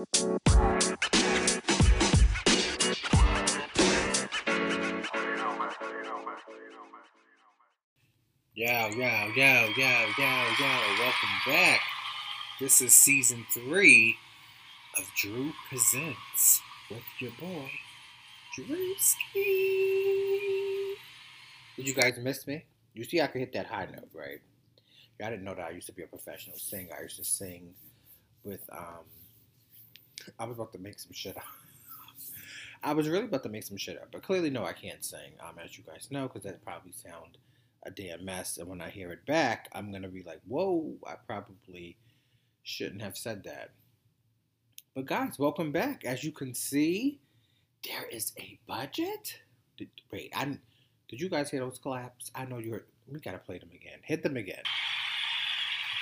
Yo, yo, yo, yo, yo, yo, welcome back. This is season three of Drew Presents with your boy, Drewski. Did you guys miss me? You see, I could hit that high note, right? I didn't know that I used to be a professional singer. I used to sing with, um, I was about to make some shit up. I was really about to make some shit up, but clearly, no, I can't sing, um, as you guys know, because that probably sound a damn mess. And when I hear it back, I'm gonna be like, "Whoa, I probably shouldn't have said that." But guys, welcome back. As you can see, there is a budget. Did, wait, I did you guys hear those claps? I know you're. We gotta play them again. Hit them again.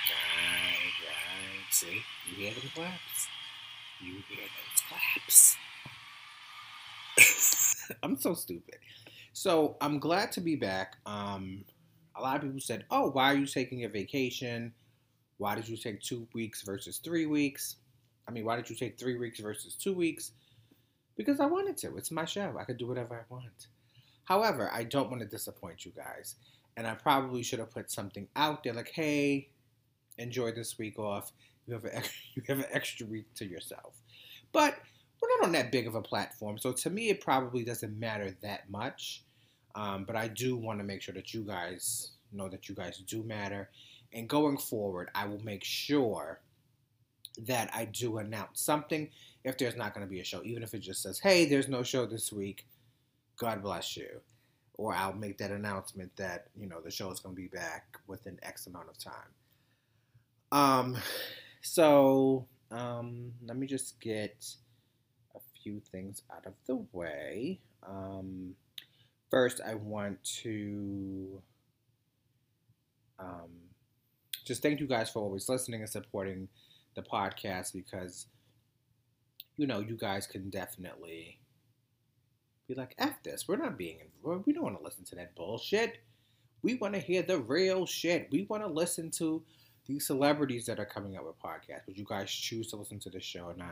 Right, right. See, you hear them claps. You hear those claps. I'm so stupid. So I'm glad to be back. Um, a lot of people said, "Oh, why are you taking a vacation? Why did you take two weeks versus three weeks? I mean, why did you take three weeks versus two weeks?" Because I wanted to. It's my show. I could do whatever I want. However, I don't want to disappoint you guys, and I probably should have put something out there like, "Hey, enjoy this week off. You have an you have an extra week to yourself." But we're not on that big of a platform, so to me, it probably doesn't matter that much. Um, but I do want to make sure that you guys know that you guys do matter. And going forward, I will make sure that I do announce something if there's not going to be a show, even if it just says, "Hey, there's no show this week. God bless you," or I'll make that announcement that you know the show is going to be back within X amount of time. Um, so um, let me just get a few things out of the way. Um, first, I want to um, just thank you guys for always listening and supporting the podcast because, you know, you guys can definitely be like, F this. We're not being, we don't want to listen to that bullshit. We want to hear the real shit. We want to listen to these celebrities that are coming up with podcasts. But you guys choose to listen to the show, and I,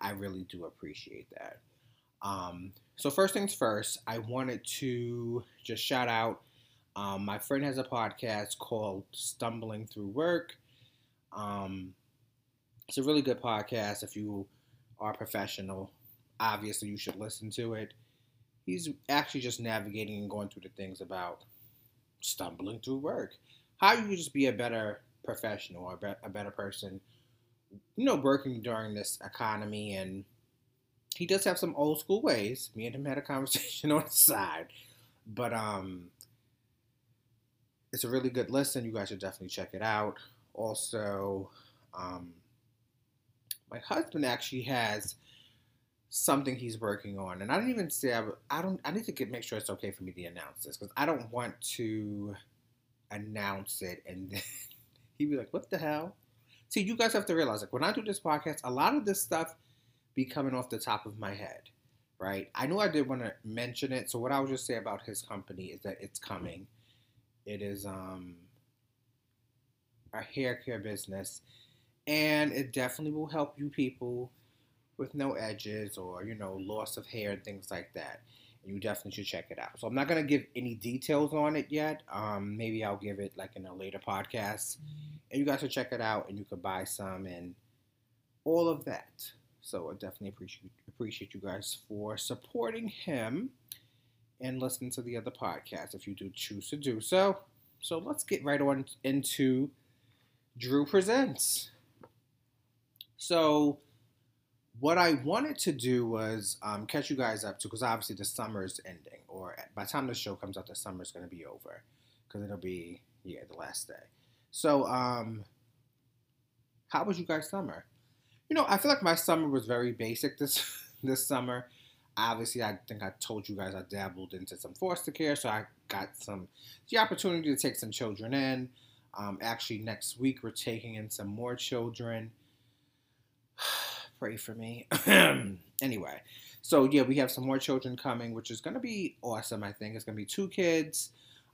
I really do appreciate that. Um, so first things first, I wanted to just shout out. Um, my friend has a podcast called Stumbling Through Work. Um, it's a really good podcast. If you are professional, obviously you should listen to it. He's actually just navigating and going through the things about stumbling through work. How you just be a better professional or a better person, you know, working during this economy and he does have some old school ways. Me and him had a conversation on the side, but um, it's a really good listen. You guys should definitely check it out. Also, um, my husband actually has something he's working on, and I didn't even say I, I don't. I need to get make sure it's okay for me to announce this because I don't want to announce it and then he'd be like, "What the hell?" See, you guys have to realize, like, when I do this podcast, a lot of this stuff be coming off the top of my head, right? I know I did want to mention it, so what I would just say about his company is that it's coming. It is um, a hair care business, and it definitely will help you people with no edges or you know loss of hair and things like that. You definitely should check it out. So I'm not gonna give any details on it yet. Um, maybe I'll give it like in a later podcast, and you guys should check it out, and you could buy some and all of that. So I definitely appreciate appreciate you guys for supporting him and listening to the other podcasts if you do choose to do so. So let's get right on into Drew Presents. So what I wanted to do was um, catch you guys up to because obviously the summer is ending, or by the time the show comes out, the summer is going to be over because it'll be yeah the last day. So um, how was you guys' summer? You know, I feel like my summer was very basic this this summer. Obviously, I think I told you guys I dabbled into some foster care, so I got some the opportunity to take some children in. Um, actually, next week we're taking in some more children. Pray for me. anyway, so yeah, we have some more children coming, which is going to be awesome. I think it's going to be two kids.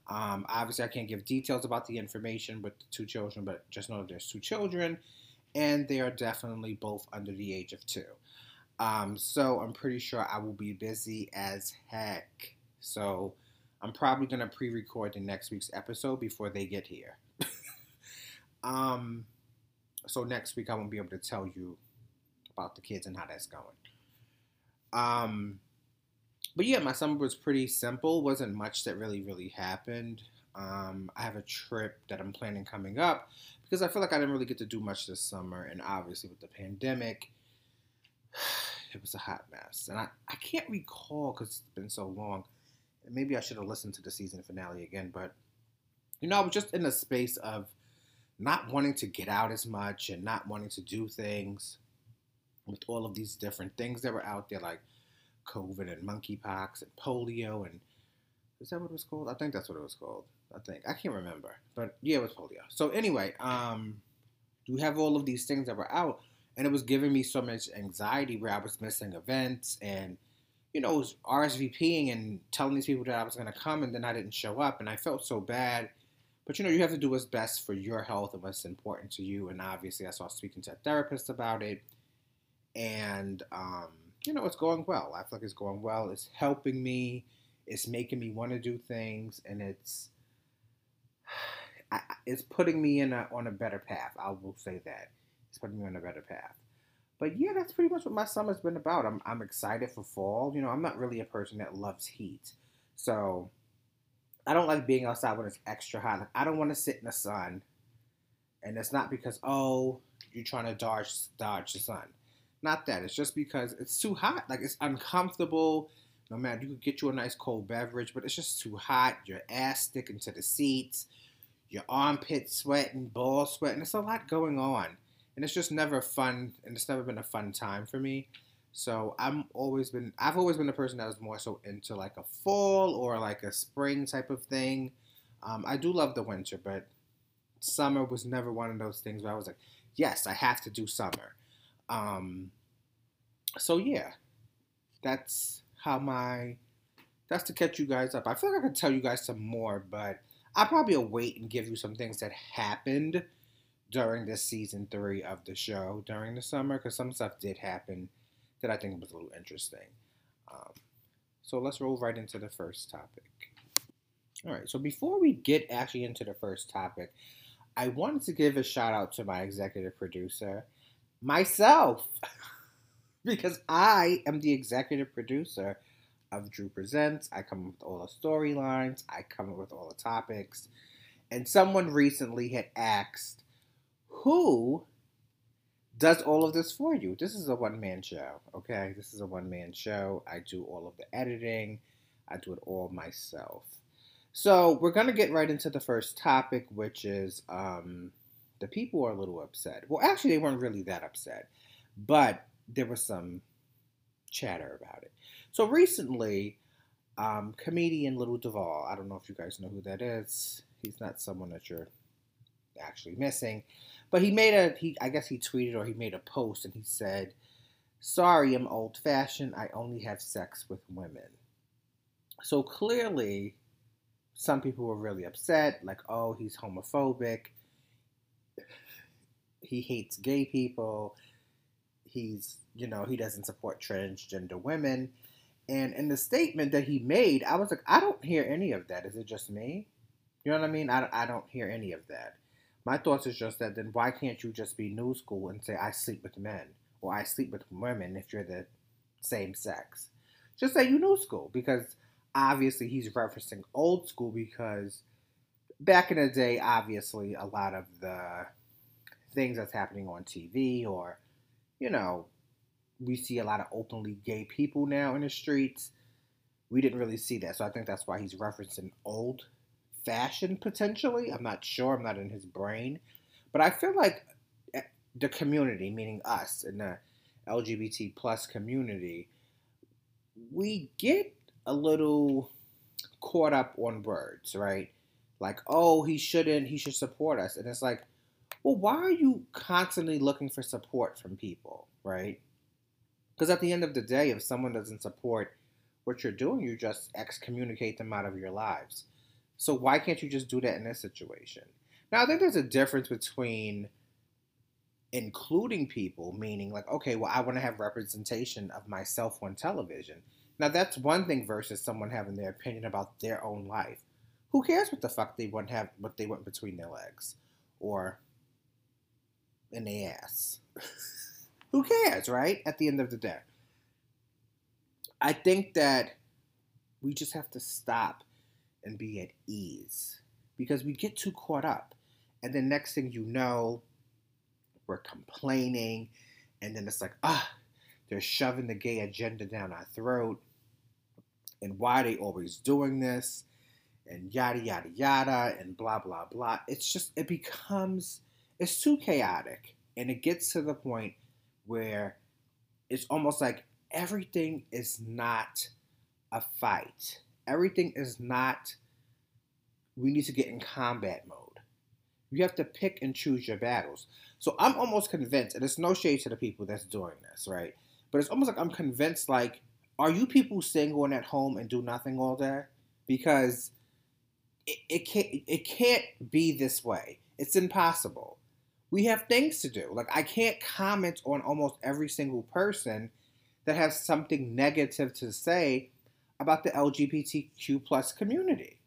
Um, obviously, I can't give details about the information with the two children, but just know that there's two children and they are definitely both under the age of two. Um, so I'm pretty sure I will be busy as heck. So I'm probably gonna pre-record the next week's episode before they get here. um, so next week I won't be able to tell you about the kids and how that's going. Um, but yeah, my summer was pretty simple. wasn't much that really really happened. Um, I have a trip that I'm planning coming up because I feel like I didn't really get to do much this summer, and obviously with the pandemic, it was a hot mess. And I, I can't recall because it's been so long. Maybe I should have listened to the season finale again, but you know, I was just in a space of not wanting to get out as much and not wanting to do things with all of these different things that were out there, like COVID and monkeypox and polio and is that what it was called? I think that's what it was called. I think I can't remember, but yeah, it was polio. So anyway, um, you have all of these things that were out, and it was giving me so much anxiety where I was missing events and you know was RSVPing and telling these people that I was going to come, and then I didn't show up, and I felt so bad. But you know, you have to do what's best for your health and what's important to you. And obviously, I started speaking to a therapist about it, and um, you know, it's going well. I feel like it's going well. It's helping me. It's making me want to do things, and it's it's putting me in a, on a better path. I will say that it's putting me on a better path. But yeah, that's pretty much what my summer's been about. I'm I'm excited for fall. You know, I'm not really a person that loves heat, so I don't like being outside when it's extra hot. Like I don't want to sit in the sun, and it's not because oh you're trying to dodge dodge the sun. Not that. It's just because it's too hot. Like it's uncomfortable. No matter you could get you a nice cold beverage, but it's just too hot. Your ass sticking to the seats, your armpit sweating, balls sweating. It's a lot going on, and it's just never fun. And it's never been a fun time for me. So I'm always been. I've always been a person that was more so into like a fall or like a spring type of thing. Um, I do love the winter, but summer was never one of those things where I was like, yes, I have to do summer. Um, so yeah, that's how my that's to catch you guys up. I feel like I could tell you guys some more, but I'll probably wait and give you some things that happened during this season three of the show during the summer because some stuff did happen that I think was a little interesting. Um, so let's roll right into the first topic. All right, so before we get actually into the first topic, I wanted to give a shout out to my executive producer, myself, because I am the executive producer of Drew Presents. I come up with all the storylines, I come up with all the topics. And someone recently had asked, Who does all of this for you? This is a one man show, okay? This is a one man show. I do all of the editing, I do it all myself. So we're going to get right into the first topic, which is um, the people were a little upset. Well, actually, they weren't really that upset, but there was some chatter about it. So recently, um, comedian Lil Duval, I don't know if you guys know who that is. He's not someone that you're actually missing, but he made a he I guess he tweeted or he made a post and he said, "Sorry, I'm old fashioned. I only have sex with women." So clearly, some people were really upset, like, "Oh, he's homophobic. He hates gay people." he's you know he doesn't support transgender women. And in the statement that he made i was like i don't hear any of that. Is it just me? You know what i mean? I, I don't hear any of that. My thoughts is just that then why can't you just be new school and say i sleep with men or i sleep with women if you're the same sex? Just say you new school because obviously he's referencing old school because back in the day obviously a lot of the things that's happening on tv or you know, we see a lot of openly gay people now in the streets. We didn't really see that. So I think that's why he's referencing old fashioned potentially. I'm not sure. I'm not in his brain. But I feel like eh, the community, meaning us in the LGBT plus community, we get a little caught up on words, right? Like, oh, he shouldn't, he should support us. And it's like, well, why are you constantly looking for support from people, right? Because at the end of the day, if someone doesn't support what you're doing, you just excommunicate them out of your lives. So why can't you just do that in this situation? Now, I think there's a difference between including people, meaning like, okay, well, I want to have representation of myself on television. Now, that's one thing versus someone having their opinion about their own life. Who cares what the fuck they want have what they want between their legs or in their ass? Who cares, right? At the end of the day. I think that we just have to stop and be at ease because we get too caught up. And then next thing you know, we're complaining, and then it's like, ah, they're shoving the gay agenda down our throat. And why are they always doing this? And yada, yada, yada, and blah, blah, blah. It's just, it becomes, it's too chaotic. And it gets to the point where it's almost like everything is not a fight. Everything is not, we need to get in combat mode. You have to pick and choose your battles. So I'm almost convinced, and it's no shade to the people that's doing this, right? But it's almost like I'm convinced, like, are you people single and at home and do nothing all day? Because it, it can't it can't be this way. It's impossible. We have things to do. Like I can't comment on almost every single person that has something negative to say about the LGBTQ plus community.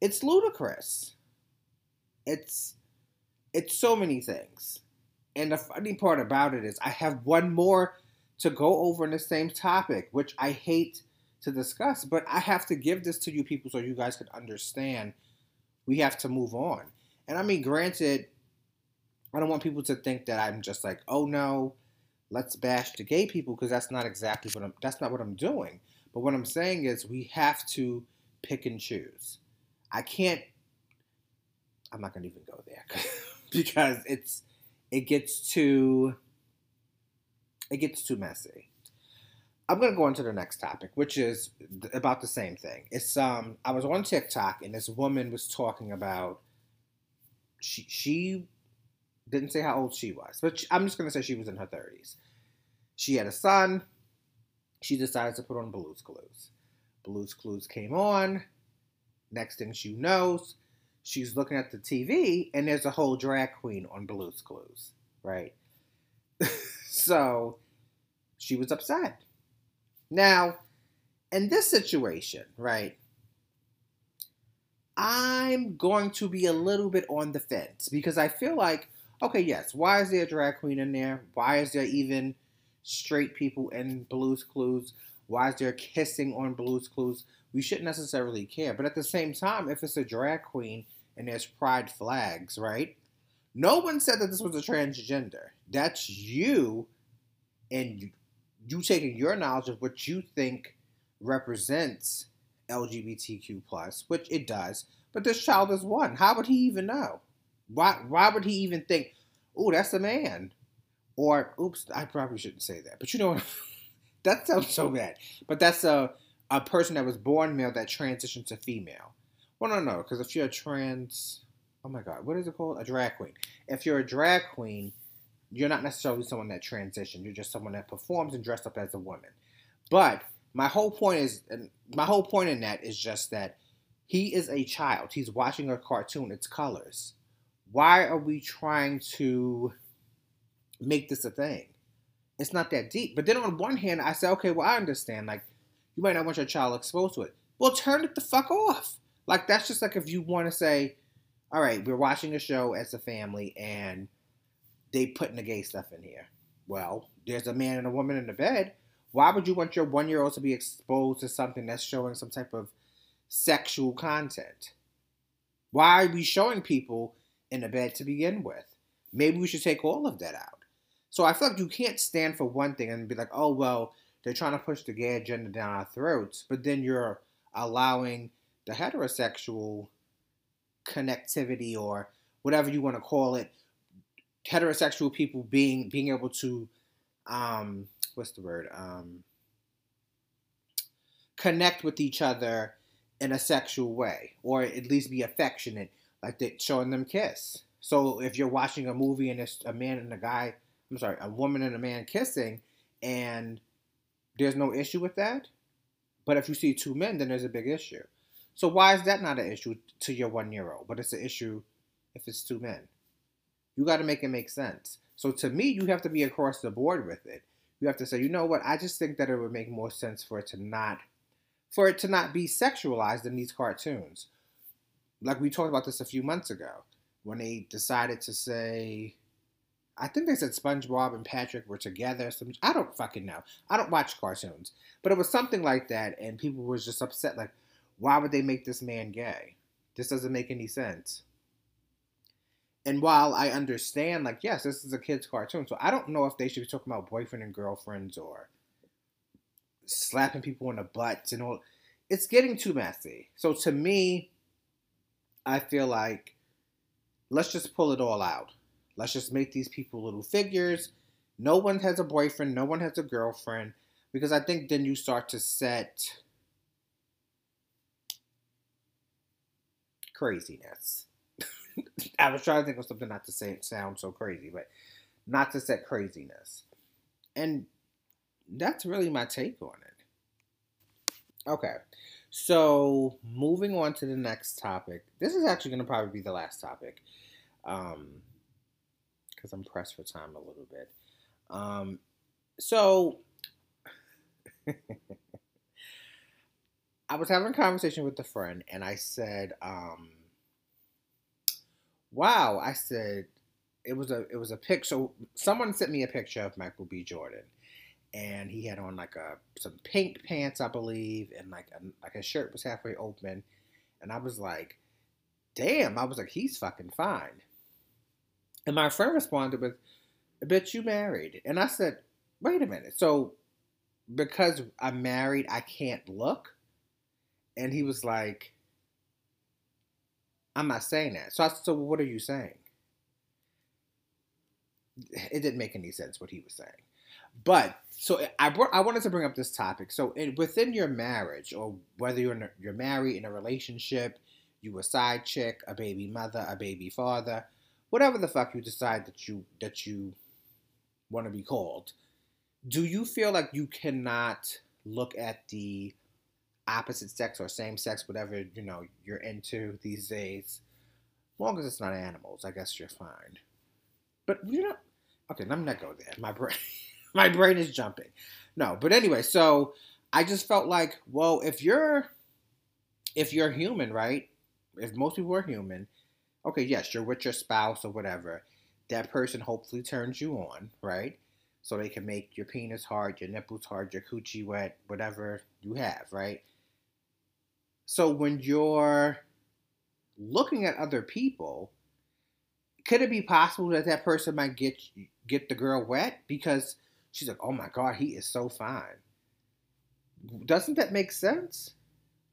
It's ludicrous. It's it's so many things. And the funny part about it is I have one more to go over in the same topic, which I hate to discuss, but I have to give this to you people so you guys can understand we have to move on. And I mean, granted, I don't want people to think that I'm just like, oh no, let's bash the gay people because that's not exactly what I'm that's not what I'm doing. But what I'm saying is we have to pick and choose. I can't I'm not gonna even go there because it's it gets too it gets too messy. I'm gonna go on to the next topic, which is about the same thing. It's um I was on TikTok and this woman was talking about she she didn't say how old she was, but she, I'm just gonna say she was in her 30s. She had a son. She decided to put on Blue's Clues. Blue's Clues came on. Next thing she knows, she's looking at the TV and there's a whole drag queen on Blue's Clues, right? so she was upset. Now, in this situation, right, I'm going to be a little bit on the fence because I feel like, okay, yes, why is there a drag queen in there? Why is there even straight people in Blue's Clues? Why is there kissing on Blue's Clues? We shouldn't necessarily care. But at the same time, if it's a drag queen and there's pride flags, right? No one said that this was a transgender. That's you and you, you taking your knowledge of what you think represents LGBTQ plus, which it does. But this child is one. How would he even know? Why why would he even think, oh, that's a man? Or oops, I probably shouldn't say that. But you know that sounds so bad. But that's a a person that was born male that transitioned to female. Well, no, no, because if you're a trans, oh my God, what is it called? A drag queen. If you're a drag queen, you're not necessarily someone that transitioned. You're just someone that performs and dressed up as a woman. But my whole point is, my whole point in that is just that he is a child. He's watching a cartoon. It's colors. Why are we trying to make this a thing? It's not that deep. But then on one hand, I say, okay, well, I understand. Like, you might not want your child exposed to it. Well, turn it the fuck off. Like, that's just like if you want to say, all right, we're watching a show as a family and they putting the gay stuff in here. Well, there's a man and a woman in the bed. Why would you want your one year old to be exposed to something that's showing some type of sexual content? Why are we showing people in the bed to begin with? Maybe we should take all of that out. So I feel like you can't stand for one thing and be like, oh, well, they're trying to push the gay agenda down our throats, but then you're allowing the heterosexual connectivity or whatever you want to call it heterosexual people being being able to um what's the word um connect with each other in a sexual way or at least be affectionate like they showing them kiss so if you're watching a movie and it's a man and a guy i'm sorry a woman and a man kissing and there's no issue with that but if you see two men then there's a big issue so why is that not an issue to your one year old but it's an issue if it's two men you got to make it make sense. So to me, you have to be across the board with it. You have to say, you know what? I just think that it would make more sense for it to not for it to not be sexualized in these cartoons. Like we talked about this a few months ago when they decided to say I think they said SpongeBob and Patrick were together. Some I don't fucking know. I don't watch cartoons, but it was something like that, and people were just upset. Like, why would they make this man gay? This doesn't make any sense. And while I understand, like, yes, this is a kid's cartoon, so I don't know if they should be talking about boyfriend and girlfriends or slapping people in the butts and all. It's getting too messy. So to me, I feel like let's just pull it all out. Let's just make these people little figures. No one has a boyfriend, no one has a girlfriend, because I think then you start to set craziness. I was trying to think of something not to say it sound so crazy, but not to set craziness. And that's really my take on it. Okay. So, moving on to the next topic. This is actually going to probably be the last topic. Um, because I'm pressed for time a little bit. Um, so I was having a conversation with a friend, and I said, um, "Wow!" I said it was a it was a picture. So someone sent me a picture of Michael B. Jordan, and he had on like a some pink pants, I believe, and like a, like his shirt was halfway open, and I was like, "Damn!" I was like, "He's fucking fine." And my friend responded with, bet you married. And I said, wait a minute. So because I'm married, I can't look? And he was like, I'm not saying that. So I said, so what are you saying? It didn't make any sense what he was saying. But so I brought, I wanted to bring up this topic. So in, within your marriage, or whether you're a, you're married in a relationship, you a side chick, a baby mother, a baby father, whatever the fuck you decide that you that you want to be called, do you feel like you cannot look at the opposite sex or same sex, whatever you know you're into these days, as long as it's not animals, I guess you're fine. But you know, okay, let me not go there. My brain, my brain is jumping. No, but anyway, so I just felt like, well, if you're, if you're human, right? If most people are human, okay, yes, you're with your spouse or whatever. That person hopefully turns you on, right? So they can make your penis hard, your nipples hard, your coochie wet, whatever you have, right? So when you're looking at other people, could it be possible that that person might get get the girl wet because she's like, "Oh my god, he is so fine." Doesn't that make sense?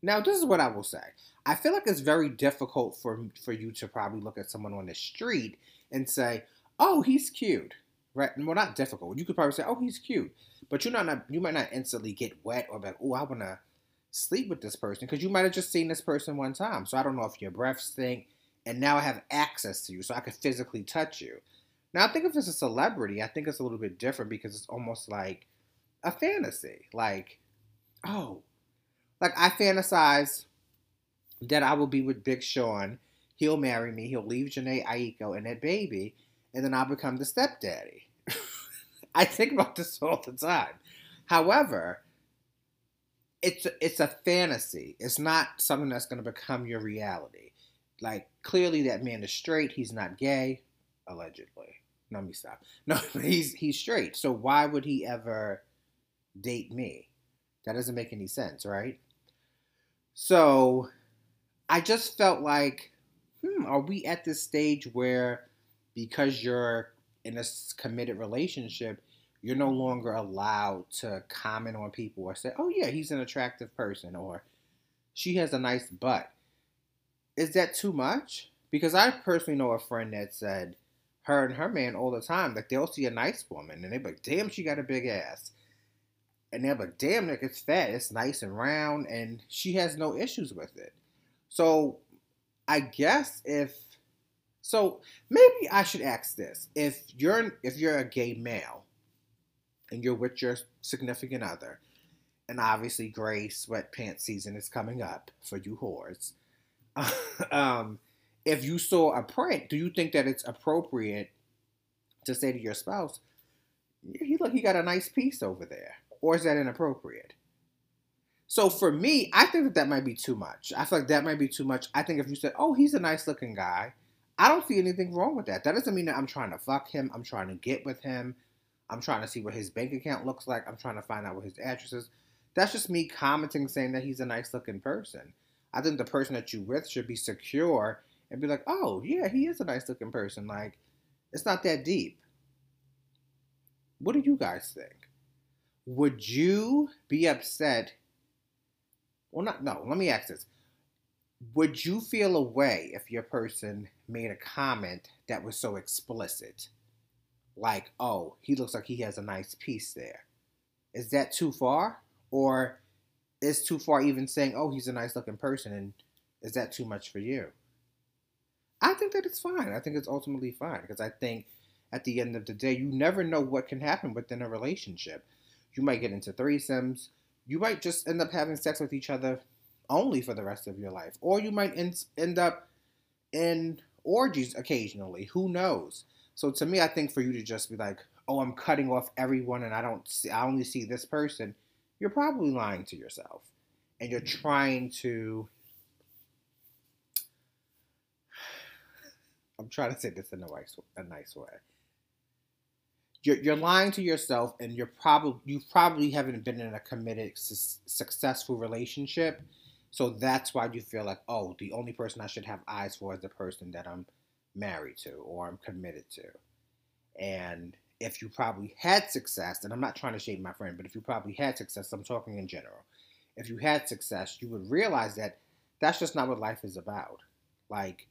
Now, this is what I will say. I feel like it's very difficult for for you to probably look at someone on the street and say, "Oh, he's cute." Right? Well, not difficult. You could probably say, "Oh, he's cute," but you not you might not instantly get wet or be like, "Oh, I want to sleep with this person," because you might have just seen this person one time. So I don't know if your breath stink, and now I have access to you, so I could physically touch you. Now, I think if it's a celebrity, I think it's a little bit different because it's almost like a fantasy. Like, oh, like I fantasize that I will be with Big Sean. He'll marry me. He'll leave Jhené Aiko and that baby, and then I'll become the stepdaddy. I think about this all the time. However, it's it's a fantasy. It's not something that's going to become your reality. Like clearly, that man is straight. He's not gay, allegedly. Let me stop. No, he's he's straight. So why would he ever date me? That doesn't make any sense, right? So I just felt like, hmm, are we at this stage where because you're in a committed relationship, you're no longer allowed to comment on people or say, oh, yeah, he's an attractive person or she has a nice butt. Is that too much? Because I personally know a friend that said her and her man all the time, like they'll see a nice woman and they're like, damn, she got a big ass and they're like, damn, like it's fat, it's nice and round, and she has no issues with it. So I guess if so maybe I should ask this. If you're if you're a gay male and you're with your significant other, and obviously gray sweatpants season is coming up for you whores. um, if you saw a print, do you think that it's appropriate to say to your spouse, he look, he got a nice piece over there, or is that inappropriate? So for me, I think that that might be too much. I feel like that might be too much. I think if you said, "Oh, he's a nice looking guy," I don't see anything wrong with that. That doesn't mean that I'm trying to fuck him. I'm trying to get with him. I'm trying to see what his bank account looks like. I'm trying to find out what his address is. That's just me commenting saying that he's a nice looking person. I think the person that you with should be secure and be like, oh, yeah, he is a nice looking person. Like, it's not that deep. What do you guys think? Would you be upset? Well, not, no, let me ask this. Would you feel a way if your person made a comment that was so explicit? Like, oh, he looks like he has a nice piece there. Is that too far? Or is too far even saying, oh, he's a nice looking person? And is that too much for you? I think that it's fine. I think it's ultimately fine because I think at the end of the day, you never know what can happen within a relationship. You might get into threesomes. You might just end up having sex with each other only for the rest of your life. Or you might end, end up in orgies occasionally. Who knows? So to me, I think for you to just be like, oh, I'm cutting off everyone and I don't see, I only see this person, you're probably lying to yourself. And you're mm. trying to I'm trying to say this in a nice, a nice way. You're, you're lying to yourself, and you're probably you probably haven't been in a committed, su- successful relationship, so that's why you feel like, oh, the only person I should have eyes for is the person that I'm married to or I'm committed to. And if you probably had success, and I'm not trying to shade my friend, but if you probably had success, I'm talking in general. If you had success, you would realize that that's just not what life is about. Like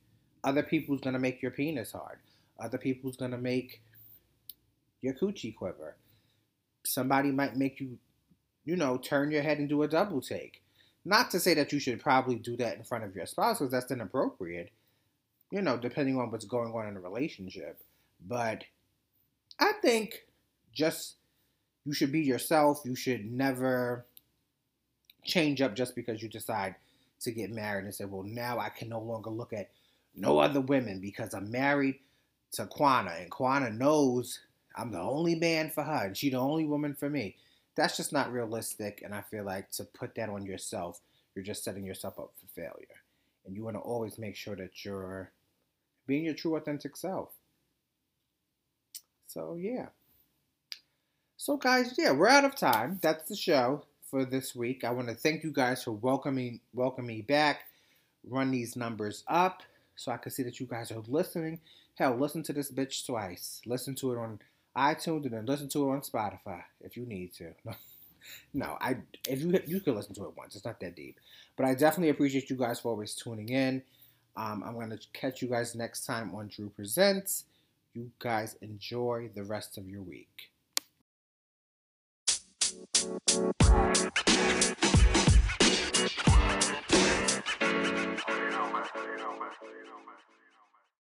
other people's gonna make your penis hard. Other people's gonna make your coochie quiver. Somebody might make you, you know, turn your head and do a double take. Not to say that you should probably do that in front of your spouse because that's inappropriate, you know, depending on what's going on in a relationship. But I think just you should be yourself. You should never change up just because you decide to get married and say, well, now I can no longer look at no other women because I'm married to Quana and Quana knows I'm the only man for her and she the only woman for me. That's just not realistic and I feel like to put that on yourself, you're just setting yourself up for failure. And you want to always make sure that you're being your true authentic self. So yeah. So guys, yeah, we're out of time. That's the show for this week. I want to thank you guys for welcoming welcoming me back. Run these numbers up so I can see that you guys are listening. Hell, listen to this bitch twice. Listen to it on iTunes and then listen to it on Spotify if you need to. No, no I if you you can listen to it once. It's not that deep, but I definitely appreciate you guys for always tuning in. Um, I'm gonna catch you guys next time on Drew Presents. You guys enjoy the rest of your week. Roma.